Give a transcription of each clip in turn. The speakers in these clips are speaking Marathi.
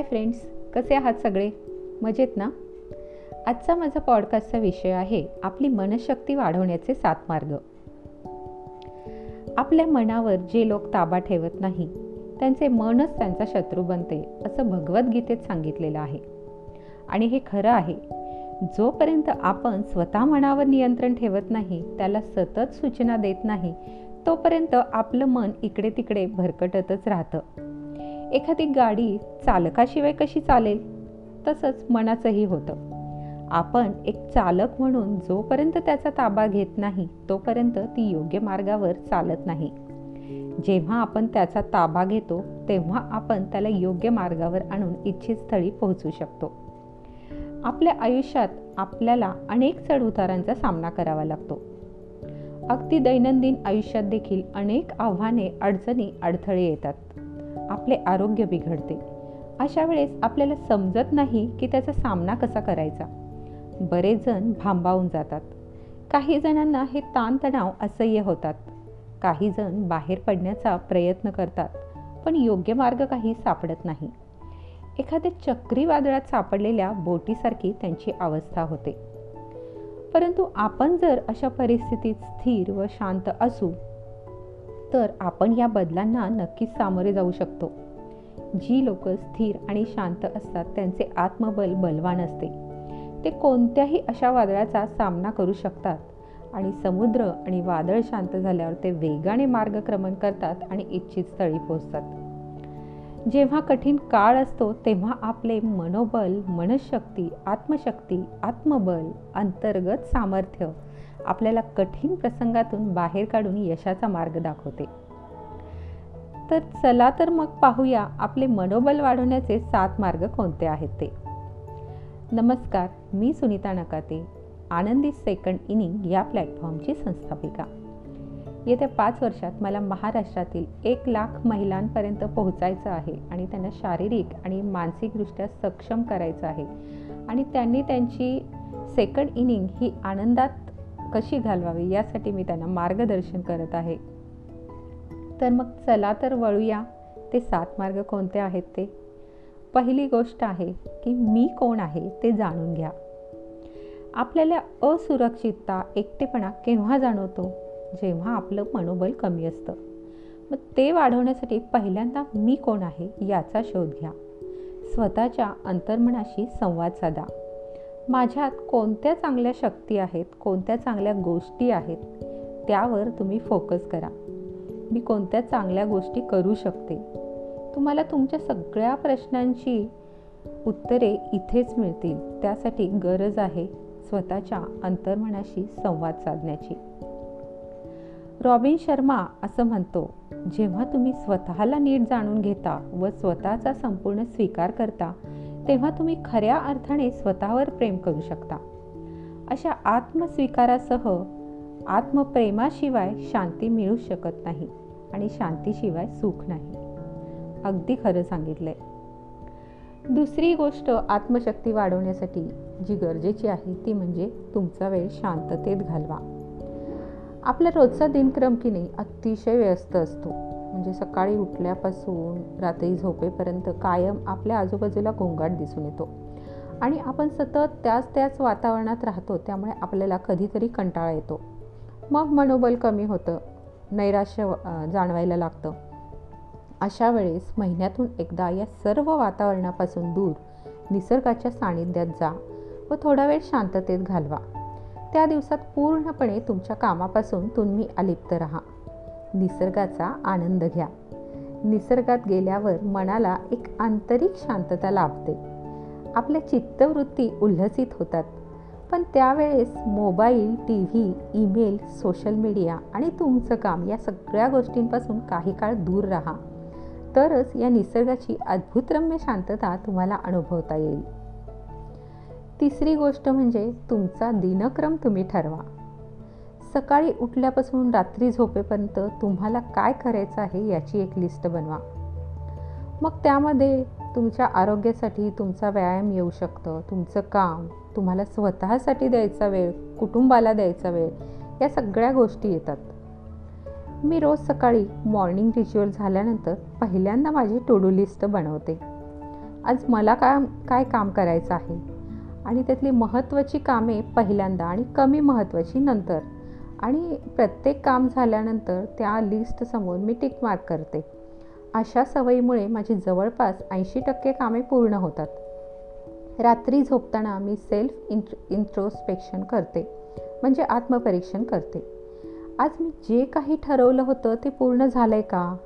हाय फ्रेंड्स कसे आहात सगळे? मजेत ना? आजचा माझा पॉडकास्टचा विषय आहे आपली मनशक्ती वाढवण्याचे सात मार्ग. आपल्या मनावर जे लोक ताबा ठेवत नाही त्यांचे मनच त्यांचा शत्रू बनते असं भगवद्गीतेत सांगितलेलं आहे. आणि हे खरं आहे जोपर्यंत आपण स्वतः मनावर नियंत्रण ठेवत नाही त्याला सतत सूचना देत नाही तोपर्यंत आपलं मन इकडे तिकडे भरकटतच राहतं. एखादी गाडी चालकाशिवाय कशी चालेल? तसंच मनाचंही होतं. आपण एक चालक म्हणून जोपर्यंत त्याचा ताबा घेत नाही तोपर्यंत ती योग्य मार्गावर चालत नाही. जेव्हा आपण त्याचा ताबा घेतो तेव्हा आपण त्याला योग्य मार्गावर आणून इच्छित स्थळी पोहोचू शकतो. आपल्या आयुष्यात आपल्याला अनेक चढउतारांचा सामना करावा लागतो. अगदी दैनंदिन आयुष्यात देखील अनेक आव्हाने अडचणी अडथळे येतात. आपले आरोग्य बिघडते. अशा वेळेस आपल्याला समजत नाही की त्याचा सामना कसा करायचा. बरेच जण भांबावून जातात. काही जणांना हे ताणतणाव असह्य होतात. काही जण बाहेर पडण्याचा प्रयत्न करतात पण योग्य मार्ग काही सापडत नाही. एखाद्या चक्रीवादळात सापडलेल्या बोटीसारखी त्यांची अवस्था होते. परंतु आपण जर अशा परिस्थितीत स्थिर व शांत असू तर आपण या बदलांना नक्कीच सामोरे जाऊ शकतो. जी लोक स्थिर आणि शांत असतात त्यांचे आत्मबल बलवान असते. ते कोणत्याही अशा वादळाचा सामना करू शकतात आणि समुद्र आणि वादळ शांत झाल्यावर ते वेगाने मार्गक्रमण करतात आणि इच्छित स्थळी पोहोचतात. जेव्हा कठीण काळ असतो तेव्हा आपले मनोबल मनशक्ती आत्मशक्ती आत्मबल अंतर्गत सामर्थ्य आपल्याला कठीण प्रसंगातून बाहेर काढून यशाचा मार्ग दाखवते. तर चला तर मग पाहूया आपले मनोबल वाढवण्याचे सात मार्ग कोणते आहेत ते. नमस्कार मी सुनीता नकाते आनंदी सेकंड इनिंग या प्लॅटफॉर्मची संस्थापिका. येत्या पाच वर्षात मला महाराष्ट्रातील एक लाख महिलांपर्यंत पोहोचायचं आहे आणि त्यांना शारीरिक आणि मानसिकदृष्ट्या सक्षम करायचं आहे. आणि त्यांनी त्यांची सेकंड इनिंग ही आनंदात कशी घालवावी यासाठी मी त्यांना मार्गदर्शन करत आहे. तर मग चला तर वळूया ते सात मार्ग कोणते आहेत ते? पहिली गोष्ट आहे की मी कोण आहे ते जाणून घ्या. आपल्याला असुरक्षितता एकटेपणा केव्हा जाणवतो? जेव्हा आपलं मनोबल कमी असतं. मग ते वाढवण्यासाठी पहिल्यांदा मी कोण आहे याचा शोध घ्या. स्वतःच्या अंतर्मनाशी संवाद साधा. माझ्यात कोणत्या चांगल्या शक्ती आहेत कोणत्या चांगल्या गोष्टी आहेत त्यावर तुम्ही फोकस करा. मी कोणत्या चांगल्या गोष्टी करू शकते? तुम्हाला तुमच्या सगळ्या प्रश्नांची उत्तरे इथेच मिळतील. त्यासाठी गरज आहे स्वतःच्या अंतर्मनाशी संवाद साधण्याची. रॉबिन शर्मा असं म्हणतो जेव्हा तुम्ही स्वतःला नीट जाणून घेता व स्वतःचा संपूर्ण स्वीकार करता तेव्हा तुम्ही खऱ्या अर्थाने स्वतःवर प्रेम करू शकता. अशा आत्मस्वीकारासह आत्मप्रेमाशिवाय शांती मिळू शकत नाही आणि शांतीशिवाय सुख नाही. अगदी खरं सांगितलंय. दुसरी गोष्ट आत्मशक्ती वाढवण्यासाठी जी गरजेची आहे ती म्हणजे तुमचा वेळ शांततेत घालवा. आपला रोजचा दिनक्रम की नाही अतिशय व्यस्त असतो. म्हणजे सकाळी उठल्यापासून रात्री झोपेपर्यंत कायम आपल्या आजूबाजूला गोंगाट दिसून येतो. आणि आपण सतत त्याच त्याच वातावरणात राहतो त्यामुळे आपल्याला कधीतरी कंटाळा येतो. मग मनोबल कमी होतं नैराश्य जाणवायला लागतं. अशा वेळेस महिन्यातून एकदा या सर्व वातावरणापासून दूर निसर्गाच्या सानिध्यात जा व थोडा वेळ शांततेत घालवा. त्या दिवसात पूर्णपणे तुमच्या कामापासून तुम्ही अलिप्त राहा. निसर्गाचा आनंद घ्या. निसर्गात गेल्यावर मनाला एक आंतरिक शांतता लाभते. आपल्या चित्तवृत्ती उल्हसित होतात. पण त्यावेळेस mobile T V email social media आणि तुमचं काम या सगळ्या गोष्टींपासून काही काळ दूर राहा. तरच या निसर्गाची अद्भुतरम्य शांतता तुम्हाला अनुभवता येईल. तिसरी गोष्ट म्हणजे तुमचा दिनक्रम तुम्ही ठरवा. सकाळी उठल्यापासून रात्री झोपेपर्यंत तुम्हाला काय करायचं आहे याची एक लिस्ट बनवा. मग त्यामध्ये तुमच्या आरोग्यासाठी तुमचा व्यायाम येऊ शकतं तुमचं काम तुम्हाला स्वतःसाठी द्यायचा वेळ कुटुंबाला द्यायचा वेळ या सगळ्या गोष्टी येतात. मी रोज सकाळी मॉर्निंग रिच्युअल झाल्यानंतर पहिल्यांदा माझी टू डू लिस्ट बनवते. आज मला काय काय काम करायचं आहे? आणि त्यातली महत्त्वाची कामे पहिल्यांदा आणि कमी महत्त्वाची नंतर. आणि प्रत्येक काम झाल्यानंतर त्या लिस्टसमोर मी टिक मार्क करते. अशा सवयीमुळे माझी जवळपास ऐंशी टक्के कामे पूर्ण होतात. रात्री झोपताना मी सेल्फ इंट्रो इंट्रोस्पेक्शन करते म्हणजे आत्मपरीक्षण करते. आज मी जे काही ठरवलं होतं ते पूर्ण झालं आहे का?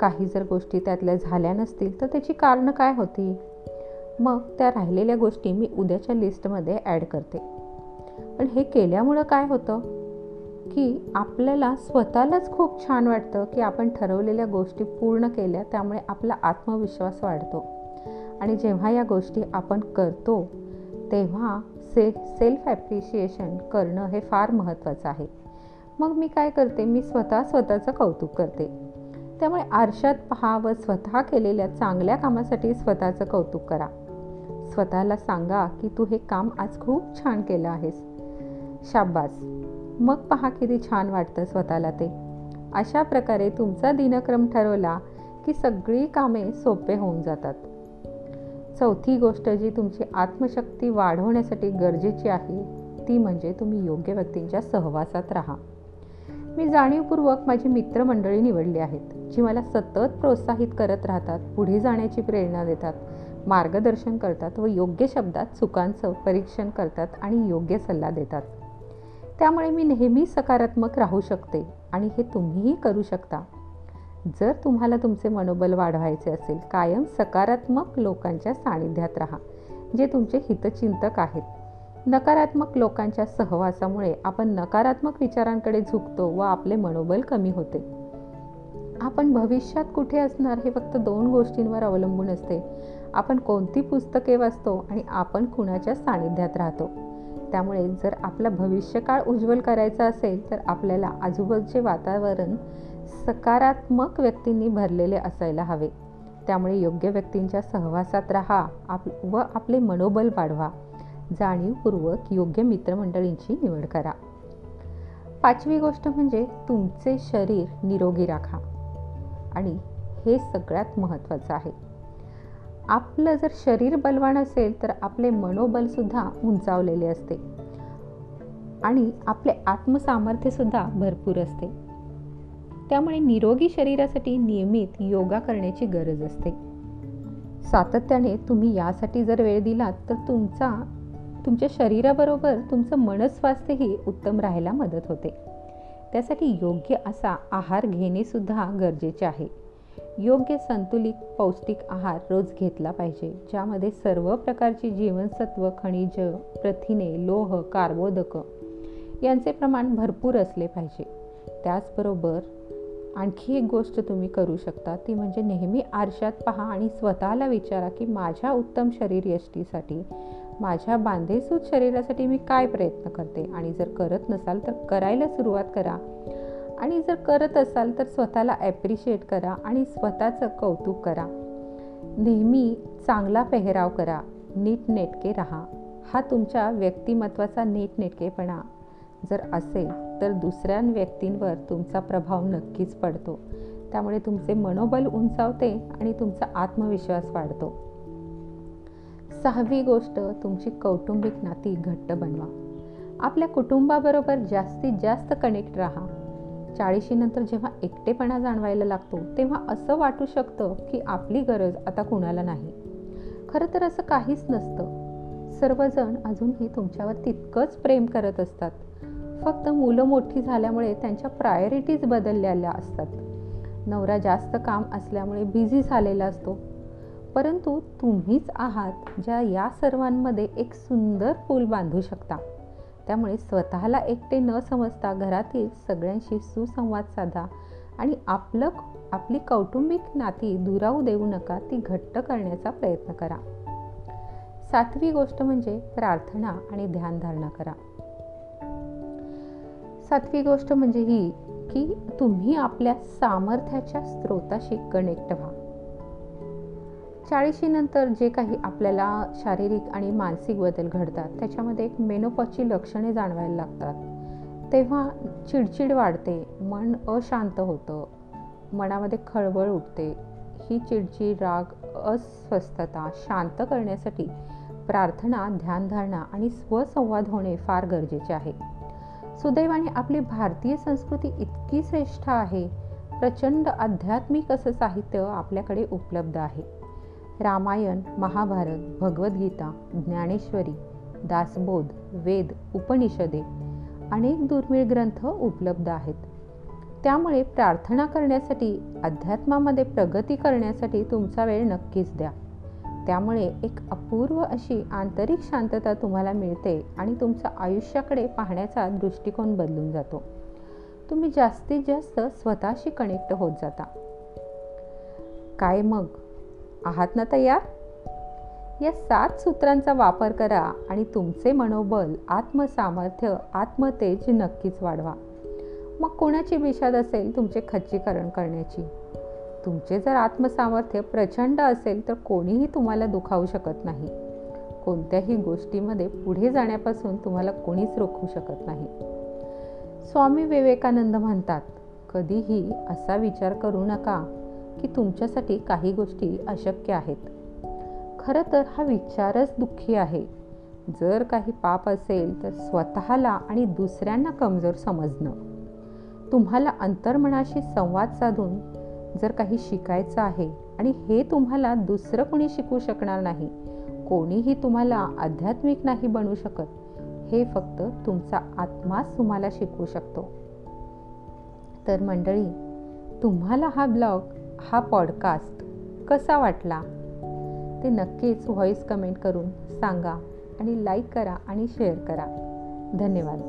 काही जर गोष्टी त्यातल्या झाल्या नसतील तर त्याची कारणं काय होती? मग त्या राहिलेल्या गोष्टी मी उद्याच्या लिस्टमध्ये ॲड करते. पण हे केल्यामुळं काय होतं? की आपल्याला स्वतःलाच खूप छान वाटतं की आपण ठरवलेल्या गोष्टी पूर्ण केल्या त्यामुळे आपला आत्मविश्वास वाढतो. आणि जेव्हा या गोष्टी आपण करतो तेव्हा से सेल्फ ॲप्रिशिएशन करणं हे फार महत्त्वाचं आहे. मग मी काय करते? मी स्वतः स्वतःचं कौतुक करते. त्यामुळे आरशात पहा व स्वतः केलेल्या चांगल्या कामासाठी स्वतःचं कौतुक करा. स्वतःला सांगा की तू हे काम आज खूप छान केलं आहेस. शाब्बास मग पहा किती छान वाटतं स्वतःला ते. अशा प्रकारे तुमचा दिनक्रम ठरवला की सगळी कामे सोपे होऊन जातात. चौथी गोष्ट जी तुमची आत्मशक्ती वाढवण्यासाठी गरजेची आहे ती म्हणजे तुम्ही योग्य व्यक्तींच्या सहवासात राहा. मी जाणीवपूर्वक माझी मित्रमंडळी निवडली आहेत जी मला सतत प्रोत्साहित करत राहतात पुढे जाण्याची प्रेरणा देतात मार्गदर्शन करतात व योग्य शब्दात चुकांचं परीक्षण करतात आणि योग्य सल्ला देतात. त्यामुळे मी नेहमी सकारात्मक राहू शकते आणि हे तुम्हीही करू शकता. जर तुम्हाला तुमचे मनोबल वाढवायचे असेल कायम सकारात्मक लोकांच्या सानिध्यात राहा जे तुमचे हितचिंतक आहेत. नकारात्मक लोकांच्या सहवासामुळे आपण नकारात्मक विचारांकडे झुकतो व आपले मनोबल कमी होते. आपण भविष्यात कुठे असणार हे फक्त दोन गोष्टींवर अवलंबून असते. आपण कोणती पुस्तके वाचतो आणि आपण कुणाच्या सानिध्यात राहतो? त्यामुळे जर आपला भविष्यकाळ उज्ज्वल करायचा असेल तर आपल्याला आजूबाजूचे वातावरण सकारात्मक व्यक्तींनी भरलेले असायला हवे. त्यामुळे योग्य व्यक्तींच्या सहवासात राहा आप व आपले मनोबल वाढवा. जाणीवपूर्वक योग्य मित्रमंडळींची निवड करा. पाचवी गोष्ट म्हणजे तुमचे शरीर निरोगी राखा. आणि हे सगळ्यात महत्त्वाचं आहे. आपलं जर शरीर बलवान असेल तर आपले मनोबलसुद्धा उंचावलेले असते. आणि आपले आत्मसामर्थ्यसुद्धा भरपूर असते. त्यामुळे निरोगी शरीरासाठी नियमित योगा करण्याची गरज असते. सातत्याने तुम्ही यासाठी जर वेळ दिलात तर तुमचा तुमच्या शरीराबरोबर तुमचं मनस्वास्थ्यही उत्तम राहायला मदत होते. त्यासाठी योग्य असा आहार घेणेसुद्धा गरजेचे आहे. योग्य संतुलित पौष्टिक आहार रोज घेतला पाहिजे ज्यामध्ये सर्व प्रकारची जीवनसत्व खनिज प्रथिने लोह कार्बोदक यांचे प्रमाण भरपूर असले पाहिजे. त्याचबरोबर आणखी एक गोष्ट तुम्ही करू शकता ती म्हणजे नेहमी आरशात पहा आणि स्वतःला विचारा की माझ्या उत्तम शरीर यष्टीसाठी माझ्या बांधेसूत शरीरासाठी मी काय प्रयत्न करते? आणि जर करत नसाल तर करायला सुरुवात करा. आणि जर करत असाल तर स्वतःला ॲप्रिशिएट करा आणि स्वतःचं कौतुक करा. नेहमी चांगला पेहराव करा नीटनेटके राहा. हा तुमच्या व्यक्तिमत्वाचा नीटनेटकेपणा. जर असेल तर दुसऱ्या व्यक्तींवर तुमचा प्रभाव नक्कीच पडतो. त्यामुळे तुमचे मनोबल उंचावते आणि तुमचा आत्मविश्वास वाढतो. सहावी गोष्ट तुमची कौटुंबिक नाती घट्ट बनवा. आपल्या कुटुंबाबरोबर जास्तीत जास्त कनेक्ट राहा. चाळीशीनंतर जेव्हा एकटेपणा जाणवायला लागतो तेव्हा असं वाटू शकतं की आपली गरज आता कुणाला नाही. खरं तर असं काहीच नसतं. सर्वजण अजूनही तुमच्यावर तितकंच प्रेम करत असतात. फक्त मुलं मोठी झाल्यामुळे त्यांच्या प्रायोरिटीज बदललेल्या असतात. नवरा जास्त काम असल्यामुळे बिझी झालेला असतो. परंतु तुम्हीच आहात ज्या या सर्वांमध्ये एक सुंदर पूल बांधू शकता. त्यामुळे स्वतःला एकटे न समजता घरातील सगळ्यांशी सुसंवाद साधा आणि आपलं आपली कौटुंबिक नाती दुरावू देऊ नका ती घट्ट करण्याचा प्रयत्न करा. सातवी गोष्ट म्हणजे प्रार्थना आणि ध्यानधारणा करा. सातवी गोष्ट म्हणजे ही की तुम्ही आपल्या सामर्थ्याच्या स्रोताशी कनेक्ट व्हा. चाळीशीनंतर जे काही आपल्याला शारीरिक आणि मानसिक बदल घडतात त्याच्यामध्ये एक मेनोपॉची लक्षणे जाणवायला लागतात. तेव्हा चिडचिड वाढते मन अशांत होतं मनामध्ये खळबळ उठते. ही चिडचिड राग अस्वस्थता शांत करण्यासाठी प्रार्थना ध्यानधारणा आणि स्वसंवाद होणे फार गरजेचे आहे. सुदैवाने आपली भारतीय संस्कृती इतकी श्रेष्ठ आहे प्रचंड आध्यात्मिक असं साहित्य आपल्याकडे उपलब्ध आहे. रामायण महाभारत भगवद्गीता ज्ञानेश्वरी दासबोध वेद उपनिषदे अनेक दुर्मिळ ग्रंथ उपलब्ध आहेत. त्यामुळे प्रार्थना करण्यासाठी अध्यात्मामध्ये प्रगती करण्यासाठी तुमचा वेळ नक्कीच द्या. त्यामुळे एक अपूर्व अशी आंतरिक शांतता तुम्हाला मिळते आणि तुमचं आयुष्याकडे पाहण्याचा दृष्टिकोन बदलून जातो. तुम्ही जास्तीत जास्त स्वतःशी कनेक्ट होत जाता. काय मग? आहात ना तयार? या सात सूत्रांचा वापर करा आणि तुमचे मनोबल आत्मसामर्थ्य आत्मतेज नक्कीच वाढवा. मग कोणाची विषाद असेल तुमचे खच्चीकरण करण्याची? तुमचे जर आत्मसामर्थ्य प्रचंड असेल तर कोणीही तुम्हाला दुखावू शकत नाही. कोणत्याही गोष्टीमध्ये पुढे जाण्यापासून तुम्हाला कोणीच रोखू शकत नाही. स्वामी विवेकानंद म्हणतात कधीही असा विचार करू नका की तुमच्यासाठी काही गोष्टी अशक्य आहेत. खरं तर हा विचारच दुःखी आहे. जर काही पाप असेल तर स्वतःला आणि दुसऱ्यांना कमजोर समजणं. तुम्हाला अंतर्मनाशी संवाद साधून जर काही शिकायचं आहे आणि हे तुम्हाला दुसरं कोणी शिकू शकणार नाही कोणीही तुम्हाला आध्यात्मिक नाही बनू शकत हे फक्त तुमचा आत्माच तुम्हाला शिकवू शकतो. तर मंडळी तुम्हाला हा ब्लॉग हा पॉडकास्ट कसा वाटला? ते नक्कीच व्हॉईस कमेंट करून सांगा आणि लाईक करा आणि शेअर करा. धन्यवाद.